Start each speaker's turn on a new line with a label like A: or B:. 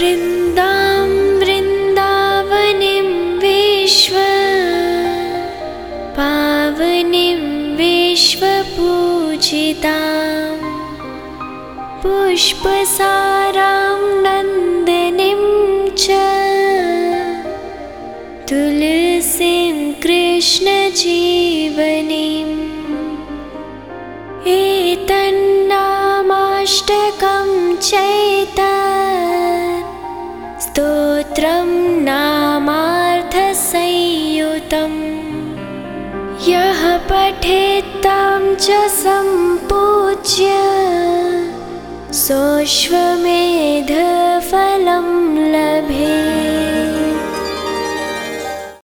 A: वृन्दां वृन्दावनिं विश्व पावनिं विश्वपूजितां पुष्पसारां नन्दिनीं च तुलसीं कृष्णजीवनीम्। एतन्नामाष्टकं चैत स्तोत्रं नामार्थसंयुतं यः पठेत्तां च सम्पूज्य। सोऽश्वमेधफलं लभे